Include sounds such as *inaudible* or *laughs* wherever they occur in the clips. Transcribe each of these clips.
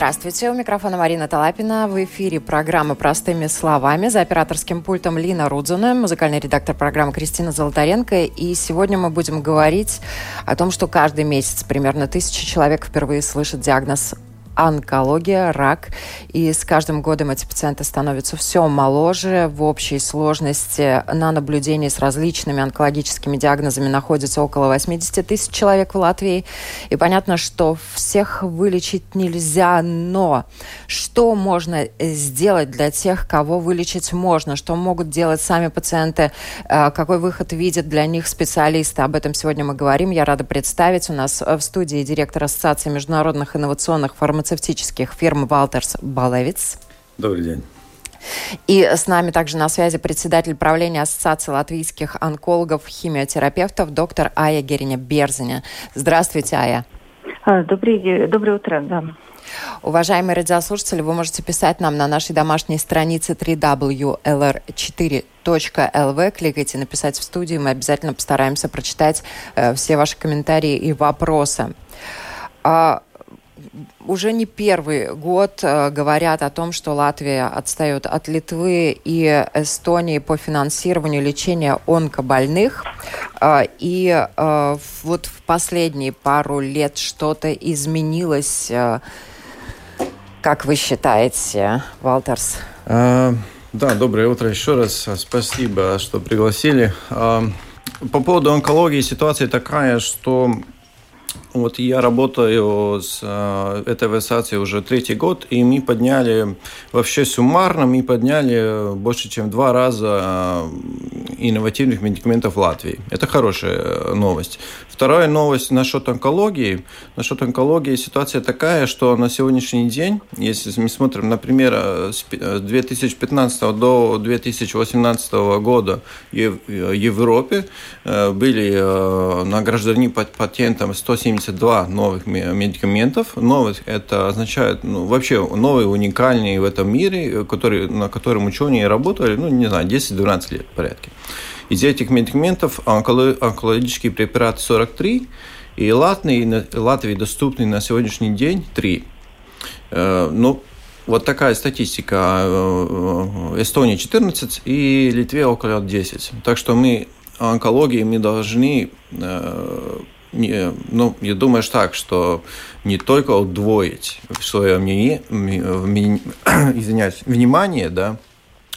Здравствуйте, у микрофона Марина Талапина. В эфире программа «Простыми словами». За операторским пультом Лина Рудзуна, музыкальный редактор программы Кристина Золотаренко. И сегодня мы будем говорить о том, что каждый месяц примерно тысяча человек впервые слышат диагноз онкология, рак. И с каждым годом эти пациенты становятся все моложе. В общей сложности на наблюдении с различными онкологическими диагнозами находится около 80 тысяч человек в Латвии. И понятно, что всех вылечить нельзя, но что можно сделать для тех, кого вылечить можно? Что могут делать сами пациенты? Э, какой выход видят для них специалисты? Об этом сегодня мы говорим. Я рада представить у нас в студии директор Ассоциации международных инновационных фармацевтов фармацевтических фирм «Валтерс Балевиц». Добрый день. И с нами также на связи председатель правления Ассоциации латвийских онкологов, химиотерапевтов, доктор Ая Гериня Берзиня. Здравствуйте, Ая. А, добрый, доброе утро, да. Уважаемые радиослушатели, вы можете писать нам на нашей домашней странице www.lr4.lv. Кликайте «Написать в студию», мы обязательно постараемся прочитать э, все ваши комментарии и вопросы. А, уже не первый год э, говорят о том, что Латвия отстает от Литвы и Эстонии по финансированию лечения онкобольных. Э, и э, вот в последние пару лет что-то изменилось. Как вы считаете, Валтерс? Да, доброе утро еще раз. Спасибо, что пригласили. По поводу онкологии ситуация такая, что вот я работаю с э, этой ассоциацией уже третий год, и мы подняли, вообще суммарно мы подняли больше, чем в два раза э, инновативных медикаментов Латвии. Это хорошая э, новость. Вторая новость насчет онкологии. Насчет онкологии ситуация такая, что на сегодняшний день, если мы смотрим, например, с 2015 до 2018 года в Европе были награждены патентом 170 72 новых медикаментов. Новых это означает ну, вообще новые, уникальные в этом мире, которые, на котором ученые работали, ну, не знаю, 10-12 лет в порядке. Из этих медикаментов онкологические препараты 43, и Латвии, Латвии доступны на сегодняшний день 3. Э, ну, вот такая статистика. Э, э, Эстония 14 и Литве около 10. Так что мы онкологии мы должны не, ну, я думаю так, что не только удвоить свое мнение, *coughs* извиняюсь, внимание, да,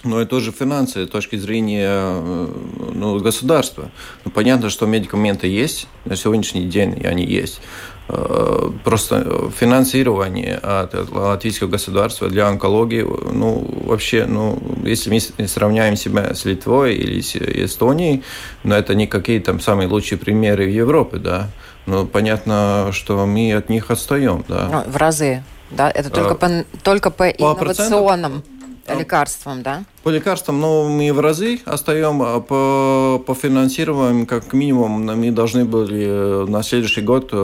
но и тоже финансы, с точки зрения э, ну, государства. Ну, понятно, что медикаменты есть, на сегодняшний день и они есть. Э, просто финансирование от латвийского государства для онкологии, ну, вообще, ну, если мы сравняем себя с Литвой или с Эстонией, ну, это не какие там самые лучшие примеры в Европе, да, но понятно, что мы от них отстаем, да. Ну, в разы, да, это только а, по, только по, по инновационным лекарствам, да? По лекарствам, но мы в разы остаем а по, по финансированию, как минимум, мы должны были э, на следующий год э,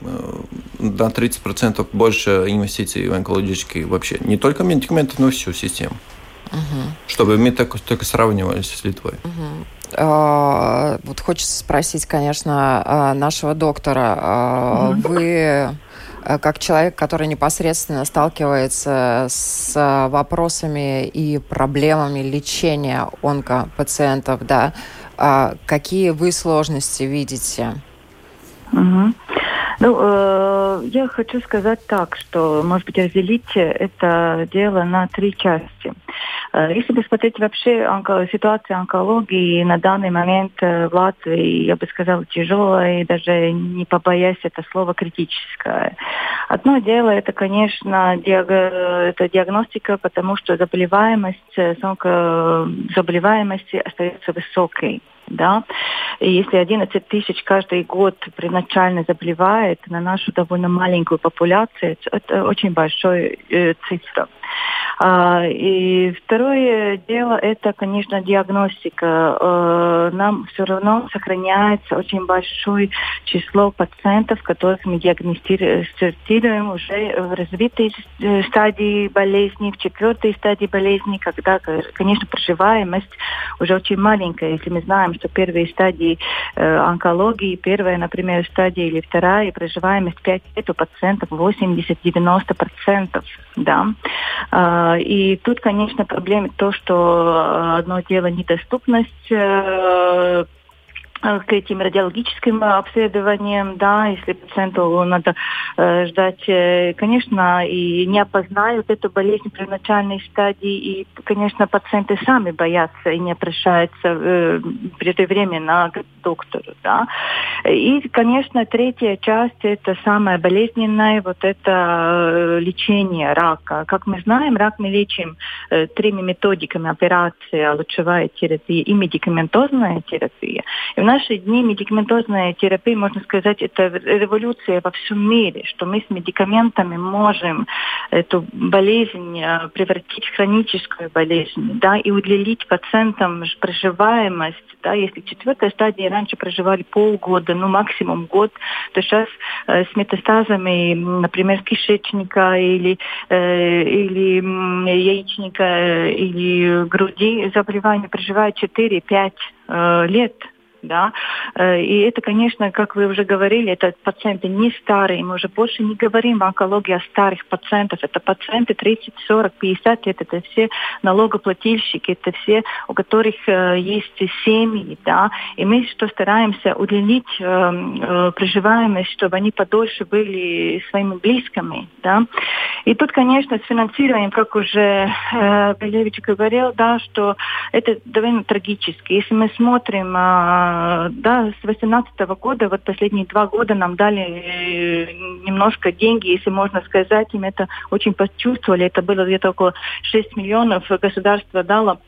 э, на 30% больше инвестиций в онкологические вообще. Не только медикаменты, но и всю систему. Угу. Чтобы мы так, только сравнивались с Литвой. Угу. Вот хочется спросить, конечно, а, нашего доктора. Угу. Вы как человек, который непосредственно сталкивается с вопросами и проблемами лечения онкопациентов, да, а какие вы сложности видите? Угу. Ну, э, я хочу сказать так, что, может быть, разделить это дело на три части. Э, если посмотреть вообще онко, ситуацию онкологии на данный момент э, в Латвии, я бы сказала, тяжелая и даже не побоясь это слово критическое. Одно дело это, конечно, диаг... это диагностика, потому что заболеваемость, э, заболеваемости остается высокой да, и если 11 тысяч каждый год предначально заболевает на нашу довольно маленькую популяцию, это очень большая э, цифра. А, и второе дело это, конечно, диагностика. А, нам все равно сохраняется очень большое число пациентов, которых мы диагностируем уже в развитой э, стадии болезни, в четвертой стадии болезни, когда, конечно, проживаемость уже очень маленькая. Если мы знаем, что первые стадии э, онкологии, первая, например, стадия или вторая, проживаемость 5 лет у пациентов 80-90%. Да. А, и тут, конечно, проблема то, что одно дело недоступность Э, к этим радиологическим обследованиям, да, если пациенту надо э, ждать, э, конечно, и не опознают эту болезнь при начальной стадии, и, конечно, пациенты сами боятся и не обращаются э, преждевременно к доктору, да. И, конечно, третья часть это самое болезненное, вот это э, лечение рака. Как мы знаем, рак мы лечим э, тремя методиками операции, лучевая терапия и медикаментозная терапия. И наши дни медикаментозная терапия, можно сказать, это революция во всем мире, что мы с медикаментами можем эту болезнь э, превратить в хроническую болезнь, да, и уделить пациентам проживаемость, да, если в четвертой стадии раньше проживали полгода, ну максимум год, то сейчас э, с метастазами, например, кишечника или, э, или яичника э, или груди заболевания проживают 4-5 э, лет да, э, и это, конечно, как вы уже говорили, это пациенты не старые, мы уже больше не говорим в онкологии о старых пациентах, это пациенты 30, 40, 50 лет, это все налогоплательщики, это все, у которых э, есть семьи, да, и мы что стараемся удлинить э, проживаемость, чтобы они подольше были своими близкими, да, и тут, конечно, с финансированием, как уже э, Белевич говорил, да, что это довольно трагически. Если мы смотрим э, да, с 2018 года, вот последние два года нам дали э, немножко деньги, если можно сказать, им это очень почувствовали. Это было где-то около 6 миллионов государство дало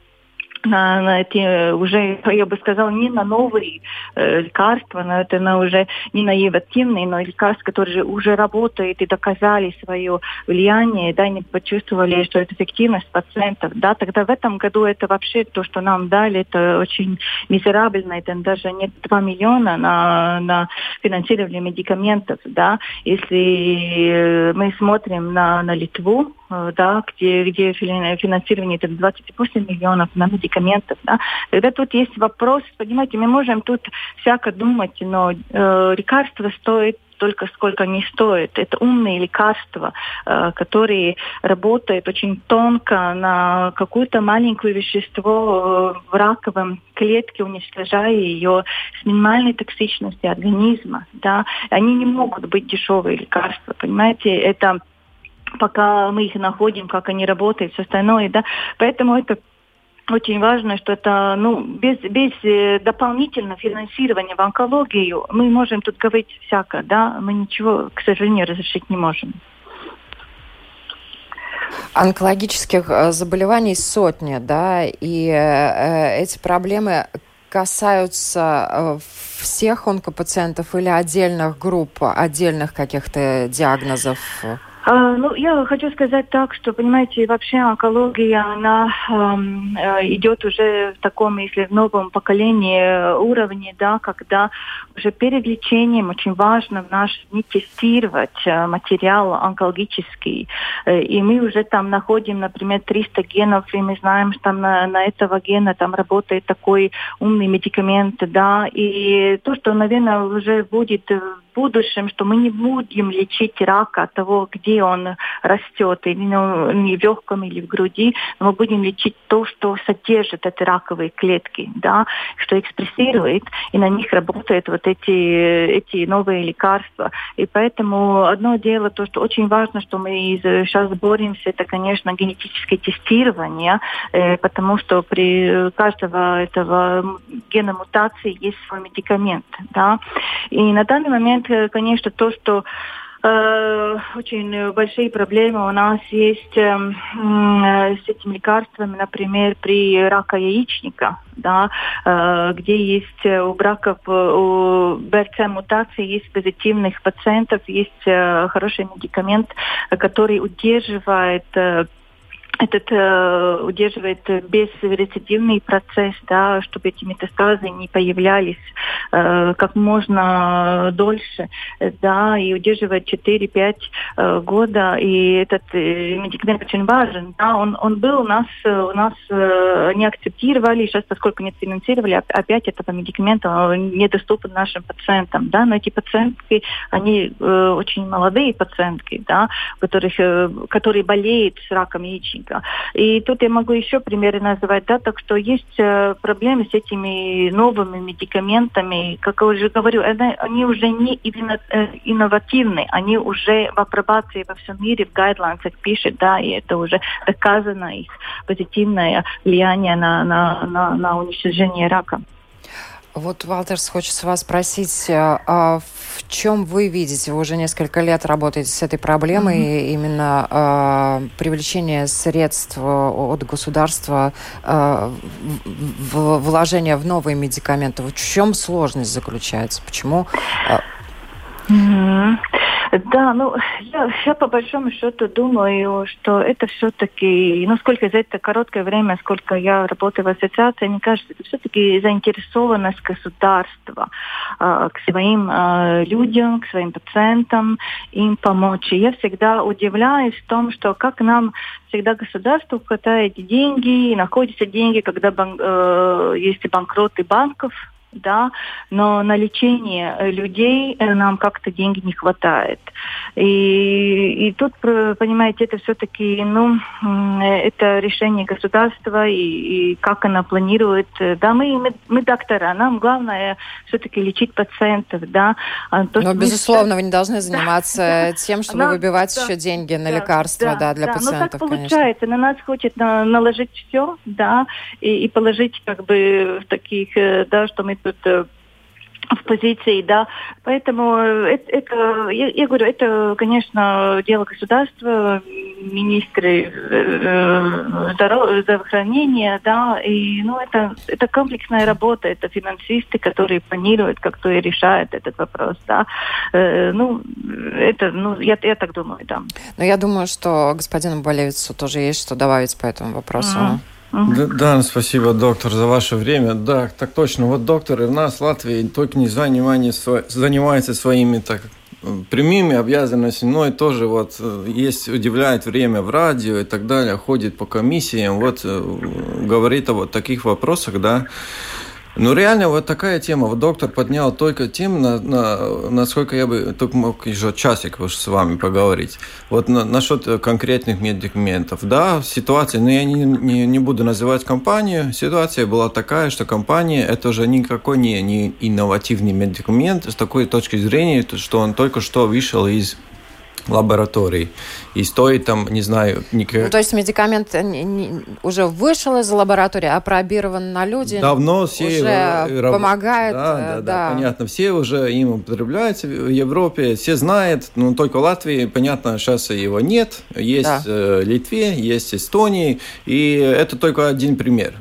на, на эти уже, я бы сказала, не на новые э, лекарства, но это на уже не на инновативные, но лекарства, которые уже работают и доказали свое влияние, да, не почувствовали, что это эффективность пациентов, да, тогда в этом году это вообще то, что нам дали, это очень мизерабельно, это даже не 2 миллиона на, на финансирование медикаментов, да, если мы смотрим на, на Литву, э, да, где, где финансирование это 28 миллионов на медикаментов. Да? Тогда тут есть вопрос, понимаете, мы можем тут всяко думать, но э, лекарства стоят только сколько они стоят. Это умные лекарства, э, которые работают очень тонко на какое-то маленькое вещество э, в раковом клетке, уничтожая ее с минимальной токсичностью организма. Да? Они не могут быть дешевые лекарства, понимаете? Это пока мы их находим, как они работают, все остальное, да. Поэтому это очень важно, что это ну, без, без э, дополнительного финансирования в онкологию мы можем тут говорить всякое, да, мы ничего, к сожалению, разрешить не можем. Онкологических э, заболеваний сотни, да, и э, эти проблемы касаются всех онкопациентов или отдельных групп, отдельных каких-то диагнозов? А, ну, я хочу сказать так, что, понимаете, вообще онкология, она эм, э, идет уже в таком, если в новом поколении уровне, да, когда уже перед лечением очень важно в наши дни тестировать э, материал онкологический. Э, и мы уже там находим, например, 300 генов, и мы знаем, что там на, на этого гена там работает такой умный медикамент, да, и то, что, наверное, уже будет в будущем, что мы не будем лечить рак от того, где он растет, или ну, в легком, или в груди, но мы будем лечить то, что содержит эти раковые клетки, да, что экспрессирует, и на них работают вот эти, эти новые лекарства. И поэтому одно дело, то, что очень важно, что мы сейчас боремся, это, конечно, генетическое тестирование, э, потому что при каждого этого гена мутации есть свой медикамент, да. И на данный момент момент, конечно, то, что э, очень большие проблемы у нас есть э, э, с этими лекарствами, например, при рака яичника, да, э, где есть э, у браков, э, у БРЦ мутации есть позитивных пациентов, есть э, хороший медикамент, который удерживает э, этот э, удерживает безрецидивный процесс, да, чтобы эти метастазы не появлялись э, как можно дольше, да, и удерживает 4-5 э, года. И этот э, медикамент очень важен, да, он, он был у нас, у нас э, не акцептировали, сейчас поскольку не финансировали, опять этого медикамента недоступен нашим пациентам, да, но эти пациентки, они э, очень молодые пациентки, да, которых, э, которые болеют с раком яичника. И тут я могу еще примеры называть, да, так что есть э, проблемы с этими новыми медикаментами, как я уже говорю, они уже не э, инновативны, они уже в апробации во всем мире, в гайдлайнсах пишет, да, и это уже доказано их позитивное влияние на, на, на, на уничтожение рака. Вот, Валтерс, хочется вас спросить, а, а в чем вы видите, вы уже несколько лет работаете с этой проблемой, mm-hmm. именно а, привлечение средств от государства, а, в, вложение в новые медикаменты. В чем сложность заключается? Почему? Да, ну, я, я по большому счету думаю, что это все-таки, ну, сколько за это короткое время, сколько я работаю в ассоциации, мне кажется, это все-таки заинтересованность государства э, к своим э, людям, к своим пациентам, им помочь. И я всегда удивляюсь в том, что как нам всегда государству хватает деньги, находятся деньги, когда бан, э, есть банкроты банков, да, но на лечение людей э, нам как-то деньги не хватает. И, и тут, понимаете, это все-таки, ну, это решение государства и, и как она планирует. Да, мы, мы, мы доктора, нам главное все-таки лечить пациентов, да. А то, но, безусловно, вы не должны заниматься *laughs* тем, чтобы выбивать еще деньги на лекарства, да, для да, пациентов, но так получается, конечно. на нас хочет на, наложить все, да, и, и положить как бы в таких, э, да, что мы тут э, в позиции, да. Поэтому это, это я, я говорю, это, конечно, дело государства, министры э, здравоохранения, да, и, ну, это, это комплексная работа, это финансисты, которые планируют, как-то и решают этот вопрос, да. Э, ну, это, ну, я, я так думаю, да. Но я думаю, что господину Болевицу тоже есть что добавить по этому вопросу. Mm-hmm. Да, да, спасибо, доктор, за ваше время. Да, так точно. Вот доктор у нас в Латвии только не занимается своими так, прямыми обязанностями, но и тоже вот э, есть, удивляет время в радио и так далее, ходит по комиссиям, вот э, говорит о вот таких вопросах, да, ну, реально, вот такая тема. Вот доктор поднял только тему, на, на, насколько я бы только мог еще часик уж с вами поговорить. Вот на, насчет конкретных медикаментов. Да, ситуация, но я не, не, не буду называть компанию. Ситуация была такая, что компания это уже никакой не, не инновативный медикамент с такой точки зрения, что он только что вышел из лабораторий. И стоит там, не знаю... Никак... Ну, то есть медикамент уже вышел из лаборатории, опробирован на люди. Давно все уже его помогает. Да, да, да, да, понятно. Все уже им употребляют в Европе, все знают, но только в Латвии, понятно, сейчас его нет. Есть да. э, Литве, есть Эстонии, и это только один пример.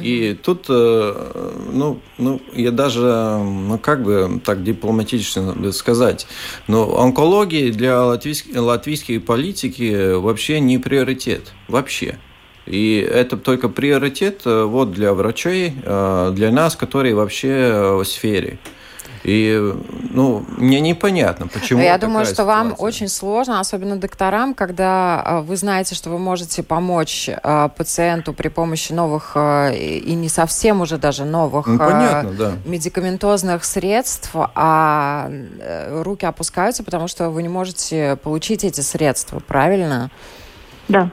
И тут, э, ну, ну, я даже, ну, как бы так дипломатично сказать, но онкология для латвийской, латвийской политики вообще не приоритет, вообще. И это только приоритет э, вот для врачей, э, для нас, которые вообще в сфере. И, ну, мне непонятно, почему. Я думаю, что ситуация. вам очень сложно, особенно докторам, когда а, вы знаете, что вы можете помочь а, пациенту при помощи новых а, и не совсем уже даже новых ну, понятно, да. медикаментозных средств, а э, руки опускаются, потому что вы не можете получить эти средства, правильно? Да.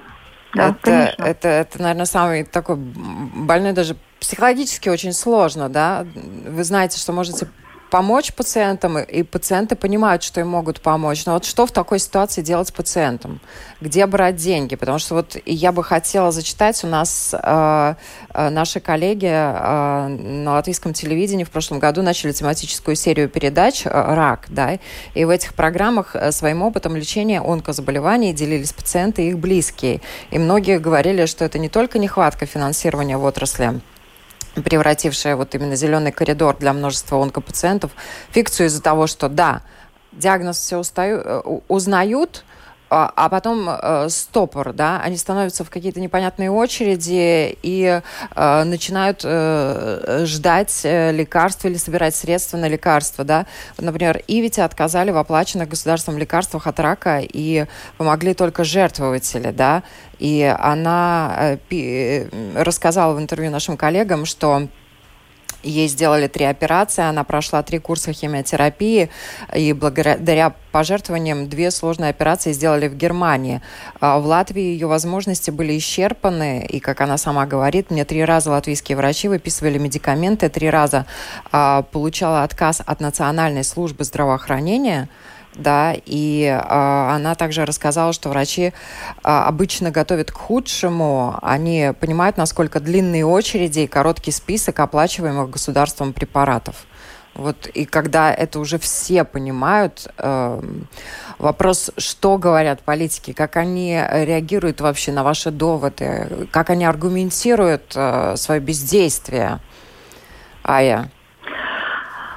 Да, это, конечно. это, это, наверное, самый такой больной даже психологически очень сложно, да? Вы знаете, что можете помочь пациентам, и пациенты понимают, что им могут помочь. Но вот что в такой ситуации делать с пациентом? Где брать деньги? Потому что вот я бы хотела зачитать, у нас э, э, наши коллеги э, на латвийском телевидении в прошлом году начали тематическую серию передач э, «Рак», да, и в этих программах э, своим опытом лечения онкозаболеваний делились пациенты и их близкие. И многие говорили, что это не только нехватка финансирования в отрасли, превратившая вот именно зеленый коридор для множества онкопациентов, фикцию из-за того, что да, диагноз все устаю, э, узнают, а, а потом э, стопор, да, они становятся в какие-то непонятные очереди и э, начинают э, ждать э, лекарства или собирать средства на лекарства, да. Например, Ивите отказали в оплаченных государством лекарствах от рака и помогли только жертвователи, да. И она э, э, рассказала в интервью нашим коллегам, что Ей сделали три операции, она прошла три курса химиотерапии, и благодаря пожертвованиям две сложные операции сделали в Германии. А в Латвии ее возможности были исчерпаны, и, как она сама говорит, мне три раза латвийские врачи выписывали медикаменты, три раза а, получала отказ от Национальной службы здравоохранения – да, и э, она также рассказала, что врачи э, обычно готовят к худшему, они понимают, насколько длинные очереди и короткий список оплачиваемых государством препаратов. Вот, и когда это уже все понимают, э, вопрос, что говорят политики, как они реагируют вообще на ваши доводы, как они аргументируют э, свое бездействие. Ая.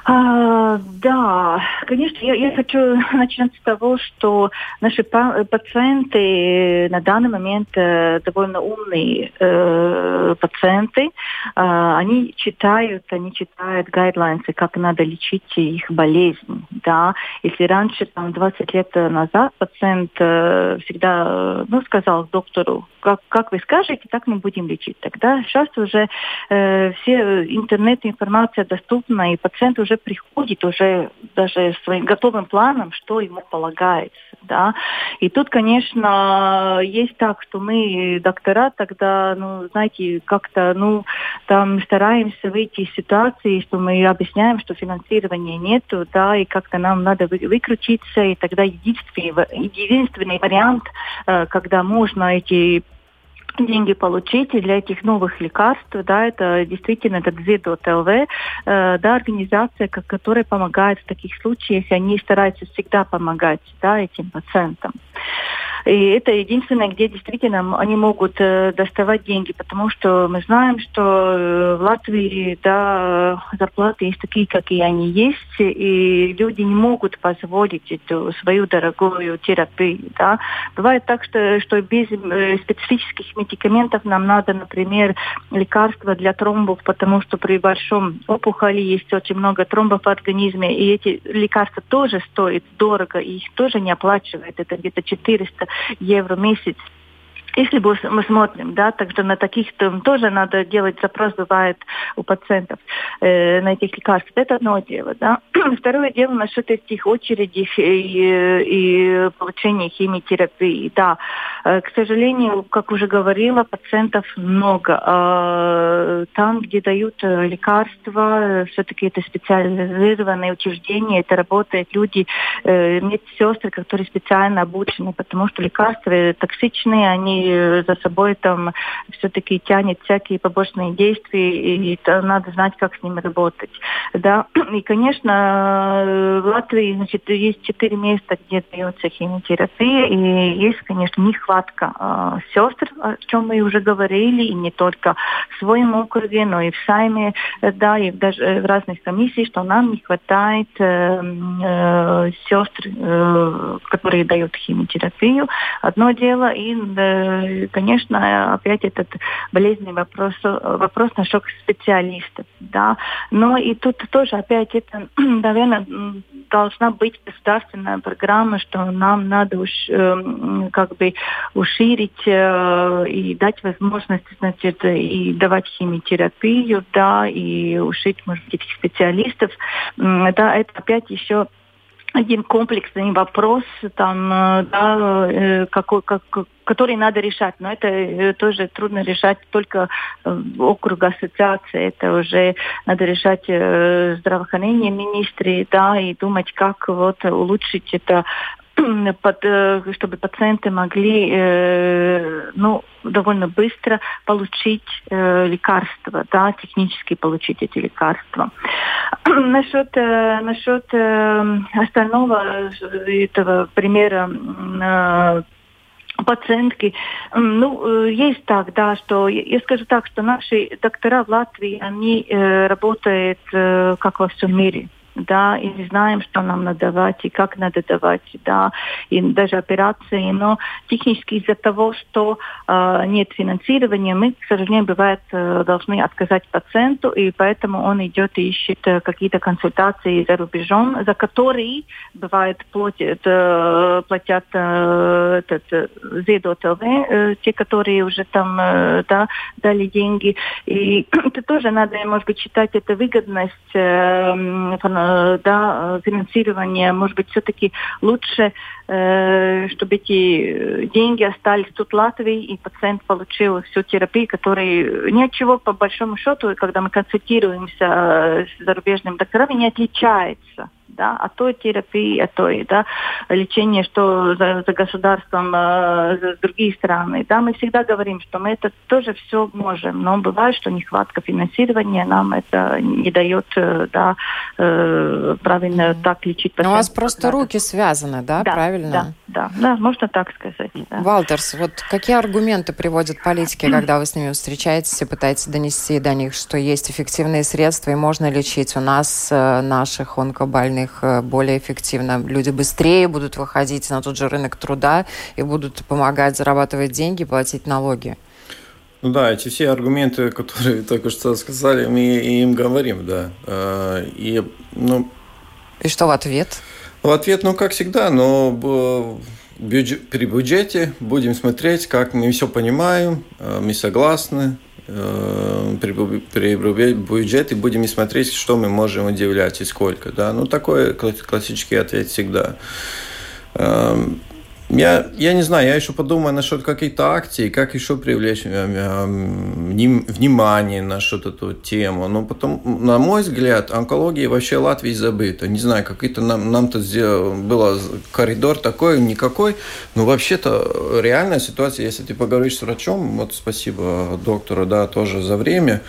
А, да, конечно, я, я хочу *laughs* начать с того, что наши пациенты на данный момент э, довольно умные э, пациенты. Э, они читают, они читают гайдлайнсы, как надо лечить их болезнь. Да? Если раньше, там, 20 лет назад пациент э, всегда ну, сказал доктору, как, как вы скажете, так мы будем лечить. Тогда сейчас уже э, все интернет-информация доступна, и пациент уже приходит уже даже своим готовым планом, что ему полагается. Да? И тут, конечно, есть так, что мы, доктора, тогда, ну, знаете, как-то, ну, там стараемся выйти из ситуации, что мы объясняем, что финансирования нету, да, и как-то нам надо выкрутиться, и тогда единственный, единственный вариант, э, когда можно эти деньги получить для этих новых лекарств, да, это действительно это ГЗИДОТ.ЛВ, э, да, организация, которая помогает в таких случаях, они стараются всегда помогать, да, этим пациентам. И это единственное, где действительно они могут э, доставать деньги, потому что мы знаем, что э, в Латвии да, зарплаты есть такие, какие они есть, и люди не могут позволить эту свою дорогую терапию. Да. Бывает так, что, что без э, специфических медикаментов нам надо, например, лекарства для тромбов, потому что при большом опухоли есть очень много тромбов в организме, и эти лекарства тоже стоят дорого, и их тоже не оплачивают. Это где-то 400 евро в месяц. Если мы смотрим, да, также на таких -то тоже надо делать запрос, бывает у пациентов э, на этих лекарств. Это одно дело, да. *clears throat* Второе дело насчет этих очередей и, и получения химиотерапии. Да, э, к сожалению, как уже говорила, пациентов много. Э, там, где дают э, лекарства, все-таки это специализированные учреждения, это работают люди, э, медсестры, которые специально обучены, потому что лекарства токсичные, они за собой там все-таки тянет всякие побочные действия, и надо знать, как с ними работать. Да? *clears throat* И, конечно, в Латвии значит, есть четыре места, где дается химиотерапия, и есть, конечно, нехватка э, сестр, о чем мы уже говорили, и не только в своем округе, но и в Сайме, да, и даже в разных комиссиях, что нам не хватает э, э, сестр, э, которые дают химиотерапию. Одно дело, и э, конечно, опять этот болезненный вопрос, вопрос наших специалистов. Да. Но и тут тоже опять это, *clears throat* наверное, должна быть государственная программа, что нам надо уж э, как бы уширить э, и дать возможность, значит, и давать химиотерапию, да, и ушить, может быть, специалистов. Да, это опять еще один комплексный вопрос, там, э, да, э, какой, как, который надо решать. Но это э, тоже трудно решать только округ ассоциации. Это уже надо решать здравоохранение министры, да, и думать, как вот улучшить это *clears throat* под, чтобы пациенты могли э, ну, довольно быстро получить э, лекарства, да, технически получить эти лекарства. *clears throat* насчет э, насчет э, остального этого примера э, пациентки. Ну, э, есть так, да, что я скажу так, что наши доктора в Латвии, они э, работают э, как во всем мире да, и знаем, что нам надо давать и как надо давать, да, и даже операции, но технически из-за того, что э, нет финансирования, мы, к сожалению, бывает, э, должны отказать пациенту, и поэтому он идет и ищет э, какие-то консультации за рубежом, за которые, бывает, платят, э, платят э, этот, э, Зедот ЛВ, э, те, которые уже там э, да, дали деньги. И *clears throat* это тоже надо, может быть, считать это выгодность э, да, финансирования. Может быть, все-таки лучше, э, чтобы эти деньги остались тут в Латвии, и пациент получил всю терапию, которая ни от чего, по большому счету, когда мы консультируемся с зарубежными докторами, не отличается да, от той терапии, от той, да, лечения, что за, за государством э, за другие страны. Да, мы всегда говорим, что мы это тоже все можем, но бывает, что нехватка финансирования нам это не дает, э, да, э, правильно так лечить. Но у вас просто руки связаны, да, да правильно? Да, да, да, можно так сказать. Да. Валтерс, вот какие аргументы приводят политики, *clears throat* когда вы с ними встречаетесь и пытаетесь донести до них, что есть эффективные средства и можно лечить у нас э, наших онкобольных их э, более эффективно. Люди быстрее будут выходить на тот же рынок труда и будут помогать зарабатывать деньги, платить налоги. Ну да, эти все аргументы, *laughs* которые только что сказали, мы им говорим, да. Э, и, ну, и что в ответ? В ответ, ну, как всегда, но бюджет, при бюджете будем смотреть, как мы все понимаем, э, мы согласны, при, при бюджете будем и смотреть, что мы можем удивлять и сколько. Да? Ну, такой классический ответ всегда. Я, я не знаю, я еще подумаю насчет каких-то акций, как еще привлечь э, э, внимание на эту тему. Но потом, на мой взгляд, онкология вообще Латвии забыта. Не знаю, какой-то нам, нам-то был коридор такой, никакой. Но вообще-то реальная ситуация, если ты поговоришь с врачом, вот спасибо доктору, да, тоже за время,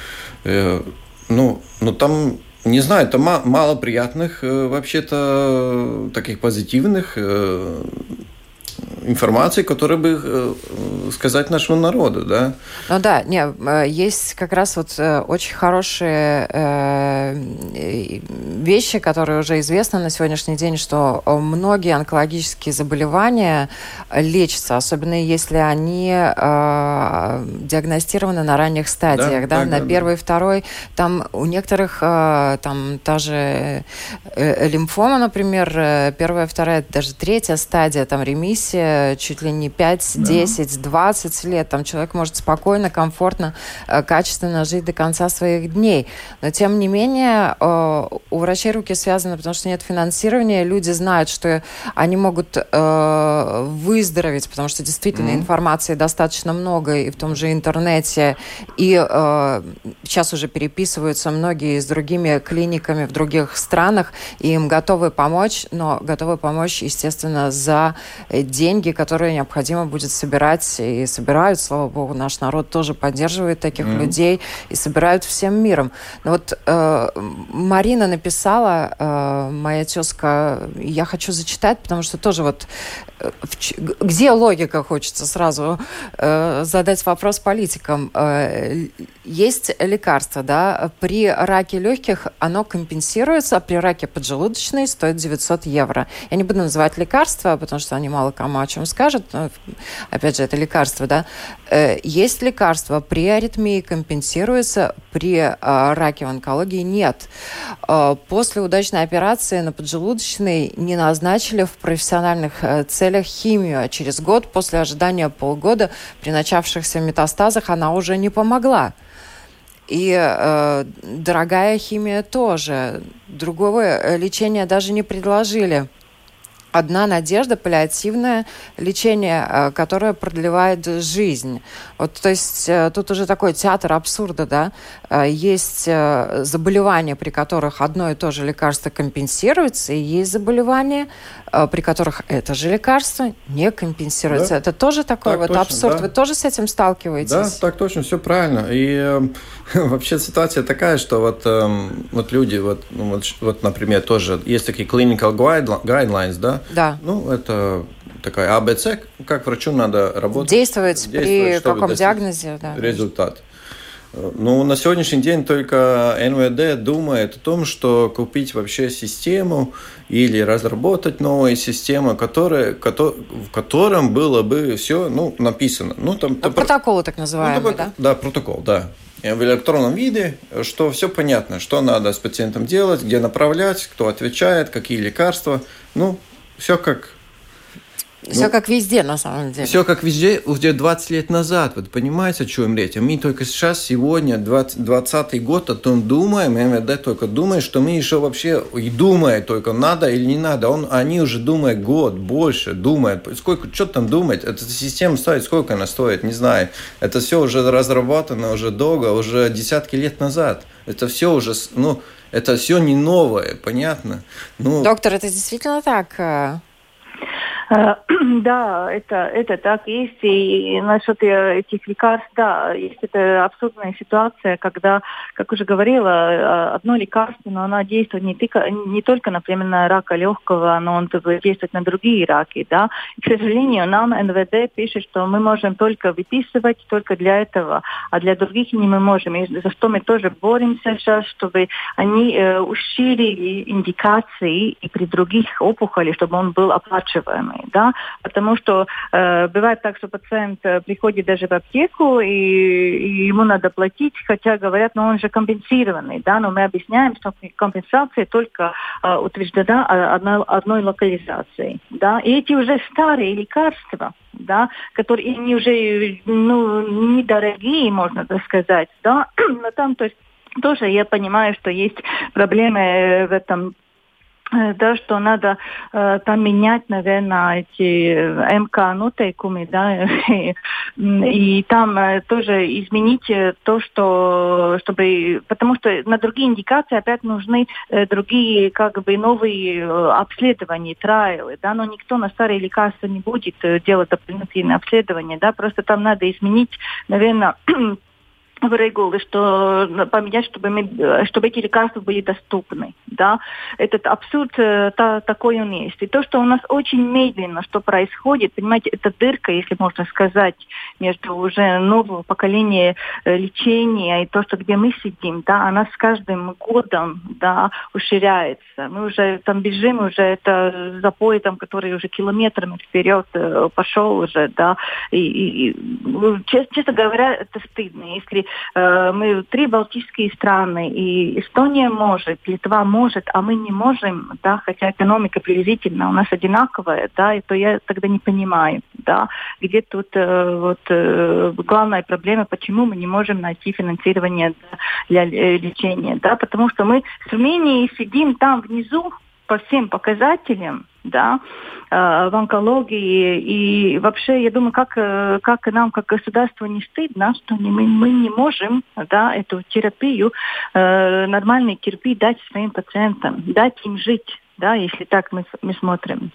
э, ну, ну там не знаю, это мало приятных, вообще-то, таких позитивных информации, которая бы э, сказать нашему народу, да. Ну да, не, э, есть как раз вот э, очень хорошие вещи, которые уже известны на сегодняшний день, что многие онкологические заболевания лечатся, особенно если они диагностированы на ранних стадиях, да, да, да на первой, да. второй, там у некоторых там та же лимфома, например, первая, вторая, даже третья стадия, там ремиссия, чуть ли не 5, 10, 20 лет. Там человек может спокойно, комфортно, э, качественно жить до конца своих дней. Но, тем не менее, э, у врачей руки связаны, потому что нет финансирования. Люди знают, что они могут э, выздороветь, потому что действительно mm-hmm. информации достаточно много и в том же интернете. И сейчас уже переписываются многие с другими клиниками в других странах, и им готовы помочь, но готовы помочь, естественно, за деньги, деньги, которые необходимо будет собирать и собирают, слава богу, наш народ тоже поддерживает таких mm-hmm. людей и собирают всем миром. Но вот э, Марина написала, э, моя тезка, я хочу зачитать, потому что тоже вот э, где логика, хочется сразу э, задать вопрос политикам. Э, есть лекарство, да, при раке легких оно компенсируется, а при раке поджелудочной стоит 900 евро. Я не буду называть лекарства, потому что они мало кому о чем скажут. Но, опять же, это лекарство, да. Э, есть лекарства, при аритмии компенсируется, при э, раке в онкологии нет. Э, после удачной операции на поджелудочной не назначили в профессиональных целях химию, а через год, после ожидания полгода, при начавшихся метастазах она уже не помогла. И э, дорогая химия тоже. Другого лечения даже не предложили одна надежда паллиативное лечение, э, которое продлевает жизнь. Вот, то есть э, тут уже такой театр абсурда, да. Э, есть заболевания, при которых одно и то же лекарство компенсируется, и есть заболевания, при которых это же лекарство не компенсируется. Да. Это тоже такой так вот точно, абсурд. Да. Вы тоже с этим сталкиваетесь? Да, так точно, все правильно. И э, *laughs* вообще ситуация такая, что вот, э, вот люди, вот, ну, вот, вот, например, тоже есть такие clinical guidelines, да? Да. Ну, это такая АБЦ, как врачу надо работать. Действовать, действовать при каком диагнозе, да. Результат. Ну, на сегодняшний день только НВД думает о том, что купить вообще систему или разработать новую систему, которая, в котором было бы все ну, написано. Ну, там, протоколы так называемые, ну, да? Да, протокол, да. В электронном виде, что все понятно, что надо с пациентом делать, где направлять, кто отвечает, какие лекарства. Ну, все как все ну, как везде, на самом деле. Все как везде, уже 20 лет назад. Вот понимаете, о чем речь? Мы только сейчас, сегодня, 20, 20 год, о том думаем, МВД только думает, что мы еще вообще и думает только, надо или не надо. Он, они уже думают год, больше думают. Сколько, что там думать? Эта система стоит, сколько она стоит, не знаю. Это все уже разработано уже долго, уже десятки лет назад. Это все уже, ну, это все не новое, понятно? Ну, Доктор, это действительно так? Э, *clears throat* да, это, это так есть. И насчет э, этих лекарств, да, есть это абсурдная ситуация, когда, как уже говорила, э, одно лекарство, но оно действует не, только, не только, например, на рака легкого, но он действует на другие раки. Да? И, к сожалению, нам НВД пишет, что мы можем только выписывать только для этого, а для других не мы можем. И за что мы тоже боремся сейчас, чтобы они э, уширили индикации и при других опухолях, чтобы он был оплачиваемый да, потому что э, бывает так, что пациент э, приходит даже в аптеку и, и ему надо платить, хотя говорят, ну он же компенсированный, да, но мы объясняем, что компенсация только э, утверждена одной, одной локализацией, да, и эти уже старые лекарства, да, которые они уже ну, недорогие, можно так сказать, да, *clears throat* но там, то есть тоже я понимаю, что есть проблемы в этом Э, да, что надо э, менять, наверное, эти э, МК нотейкумы, да, *laughs* и, и там э, тоже изменить то, что, чтобы, потому что на другие индикации опять нужны э, другие, как бы, новые э, обследования, трайлы, да, но никто на старые лекарства не будет э, делать дополнительные обследования, да, просто там надо изменить, наверное, *clears throat* в регулы, что поменять, чтобы, мы, чтобы эти лекарства были доступны. Да? Этот абсурд э, та, такой он есть. И то, что у нас очень медленно, что происходит, понимаете, это дырка, если можно сказать, между уже новым поколением э, лечения и то, что где мы сидим, да, она с каждым годом да, уширяется. Мы уже там бежим, уже это запой, там, который уже километрами вперед э, пошел уже, да, и, и, и ну, честно, говоря, это стыдно. Если э, мы три балтийские страны, и Эстония может, Литва может, а мы не можем, да, хотя экономика приблизительно у нас одинаковая, да, и то я тогда не понимаю, да, где тут э, вот э, главная проблема, почему мы не можем найти финансирование для, э, лечения, да, потому что мы с Румынией сидим там внизу по всем показателям, да, э, в онкологии. И вообще, я думаю, как, э, как нам, как государству, не стыдно, что не, мы, мы не можем да, эту терапию, э, нормальной терапии дать своим пациентам, дать им жить, да, если так мы, мы смотрим.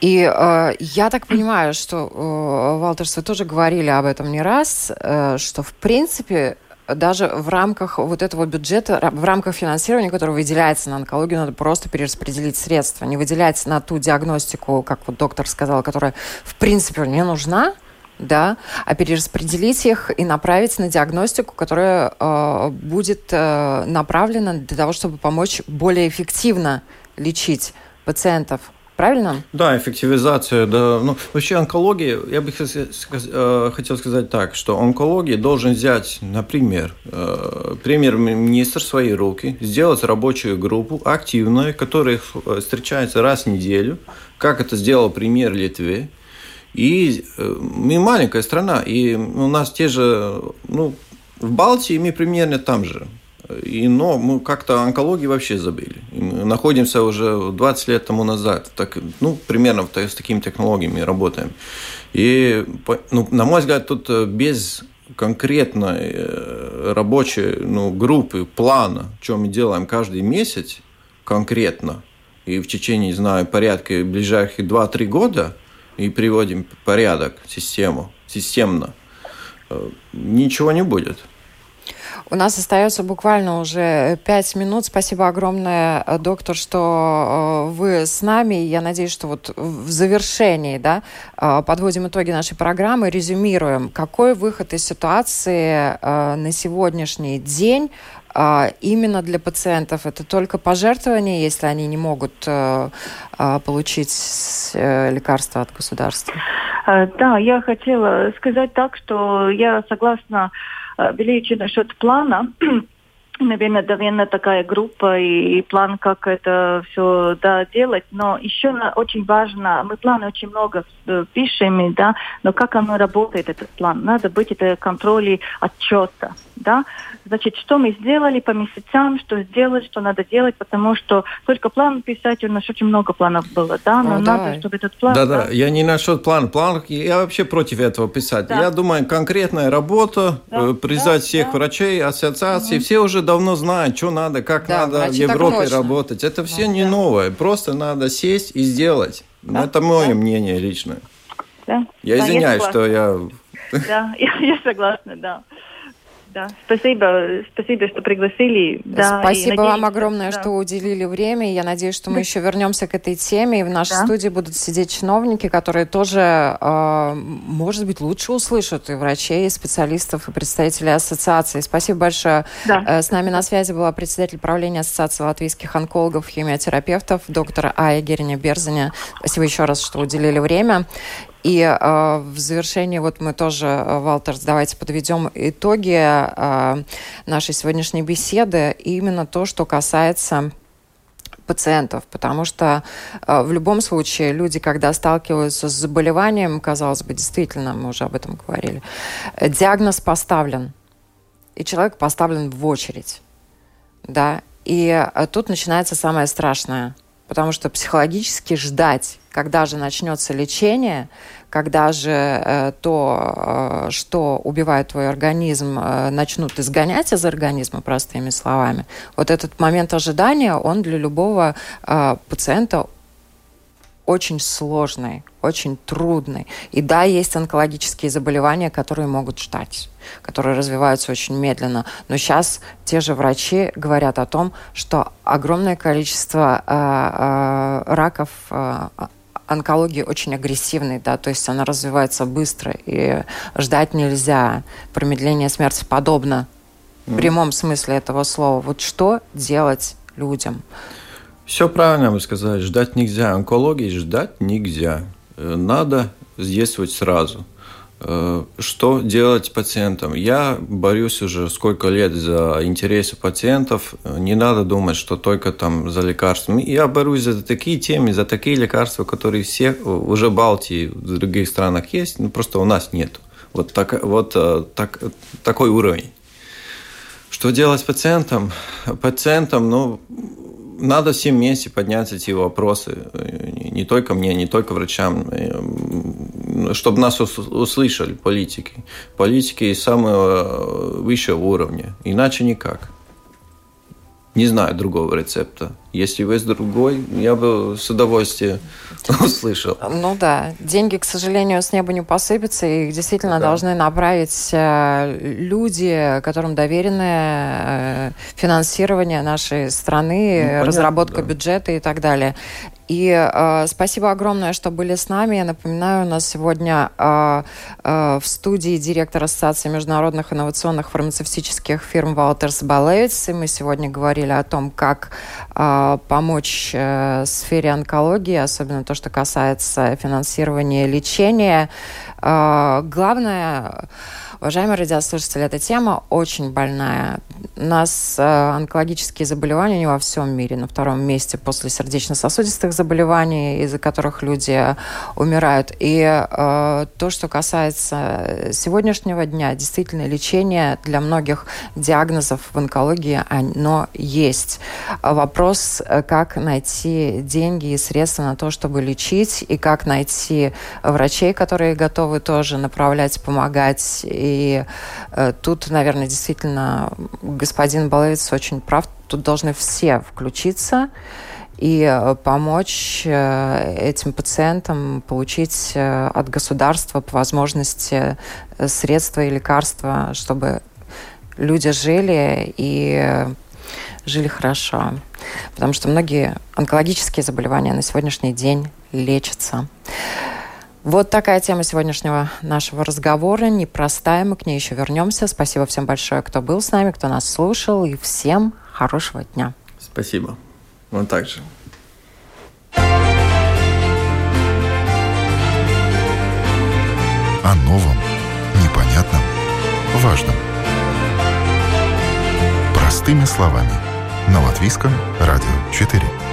И э, я так понимаю, что, э, Валтерс, вы тоже говорили об этом не раз, э, что, в принципе, даже в рамках вот этого бюджета, в рамках финансирования, которое выделяется на онкологию, надо просто перераспределить средства, не выделять на ту диагностику, как вот доктор сказал, которая в принципе не нужна, да, а перераспределить их и направить на диагностику, которая э, будет э, направлена для того, чтобы помочь более эффективно лечить пациентов Правильно? Да, эффективизация. Да. Ну, вообще онкология, я бы э, хотел сказать так, что онкология должен взять, например, э, премьер-министр свои руки, сделать рабочую группу активную, которая э, встречается раз в неделю, как это сделал премьер Литвы. И мы маленькая страна, и у нас те же, ну, в Балтии мы примерно там же. И, но мы как-то онкологии вообще забыли. И мы находимся уже 20 лет тому назад. Так, ну, примерно с такими технологиями работаем. И, ну, на мой взгляд, тут э, без конкретной э, рабочей ну, группы, плана, что мы делаем каждый месяц конкретно, и в течение, не знаю, порядка ближайших 2-3 года, и приводим порядок, систему, системно, э, ничего не будет. У нас остается буквально уже пять минут. Спасибо огромное, доктор, что вы с нами. Я надеюсь, что вот в завершении да, подводим итоги нашей программы, резюмируем, какой выход из ситуации на сегодняшний день именно для пациентов это только пожертвование, если они не могут получить э, лекарства от государства? Да, я хотела сказать так, что я согласна величие насчет плана. *clears throat* Наверное, довольно такая группа и, и план, как это все да, делать. Но еще на, очень важно, мы планы очень много э, пишем, да, но как оно работает, этот план? Надо быть это контроле отчета. Да? Значит, что мы сделали по месяцам, что сделать, что надо делать, потому что только план писать, у нас очень много планов было, да, но О, надо, давай. чтобы этот план... Да-да, да, я не насчет план, план, я вообще против этого писать. Да. Я думаю, конкретная работа, да. Э, призвать да, всех да. врачей, ассоциаций, угу. все уже давно знают, что надо, как да, надо в Европе работать. Это все да, не да. новое, просто надо сесть и сделать. Да, Это мое да. мнение личное. Да. Я да, извиняюсь, я что я... Да, *laughs* я, я согласна, да. Да, спасибо, спасибо, что пригласили. Да, спасибо надеюсь, вам огромное, да. что уделили время. Я надеюсь, что мы еще вернемся к этой теме. И в нашей да. студии будут сидеть чиновники, которые тоже, э, может быть, лучше услышат и врачей, и специалистов, и представителей ассоциации. Спасибо большое. Да. Э, с нами на связи была председатель правления Ассоциации латвийских онкологов, химиотерапевтов, доктор Ая Гериня Берзаня. Спасибо еще раз, что уделили время. И э, в завершении вот мы тоже, э, Валтер, давайте подведем итоги э, нашей сегодняшней беседы. Именно то, что касается пациентов, потому что э, в любом случае люди, когда сталкиваются с заболеванием, казалось бы, действительно, мы уже об этом говорили, диагноз поставлен, и человек поставлен в очередь, да, и э, тут начинается самое страшное – потому что психологически ждать, когда же начнется лечение, когда же э, то, э, что убивает твой организм, э, начнут изгонять из организма, простыми словами, вот этот момент ожидания, он для любого э, пациента очень сложный, очень трудный. И да, есть онкологические заболевания, которые могут ждать, которые развиваются очень медленно. Но сейчас те же врачи говорят о том, что огромное количество э, э, раков э, онкологии очень агрессивной, да, то есть она развивается быстро, и ждать нельзя. Промедление смерти подобно в прямом смысле этого слова. Вот что делать людям? Все правильно вы сказали. Ждать нельзя. Онкологии ждать нельзя. Э, надо действовать сразу. Э, что делать пациентам? Я борюсь уже сколько лет за интересы пациентов. Не надо думать, что только там за лекарствами. Я борюсь за такие темы, за такие лекарства, которые все уже в Балтии, в других странах есть, но просто у нас нет. Вот, так, вот э, так, такой уровень. Что делать с пациентом? Пациентам, ну, надо всем вместе поднять эти вопросы, не только мне, не только врачам, чтобы нас услышали политики. Политики самого высшего уровня, иначе никак. Не знаю другого рецепта. Если есть другой, я бы с удовольствием *laughs* услышал. Ну да, деньги, к сожалению, с неба не посыпятся, и их действительно да. должны направить э, люди, которым доверено э, финансирование нашей страны, ну, разработка да. бюджета и так далее. И э, спасибо огромное, что были с нами. Я напоминаю, у нас сегодня э, э, в студии директор Ассоциации международных инновационных фармацевтических фирм Валтерс Балевиц. И мы сегодня говорили о том, как э, помочь э, сфере онкологии, особенно то, что касается финансирования лечения. Э, главное Уважаемые радиослушатели, эта тема очень больная. У нас э, онкологические заболевания не во всем мире на втором месте после сердечно-сосудистых заболеваний, из-за которых люди умирают. И э, то, что касается сегодняшнего дня, действительно, лечение для многих диагнозов в онкологии, оно есть. Вопрос, э, как найти деньги и средства на то, чтобы лечить, и как найти врачей, которые готовы тоже направлять, помогать и э, тут, наверное, действительно господин Баловец очень прав. Тут должны все включиться и э, помочь э, этим пациентам получить э, от государства по возможности средства и лекарства, чтобы люди жили и жили хорошо. Потому что многие онкологические заболевания на сегодняшний день лечатся. Вот такая тема сегодняшнего нашего разговора. Непростая, мы к ней еще вернемся. Спасибо всем большое, кто был с нами, кто нас слушал. И всем хорошего дня. Спасибо. Вам также. О новом, непонятном, важном. Простыми словами. На Латвийском радио 4.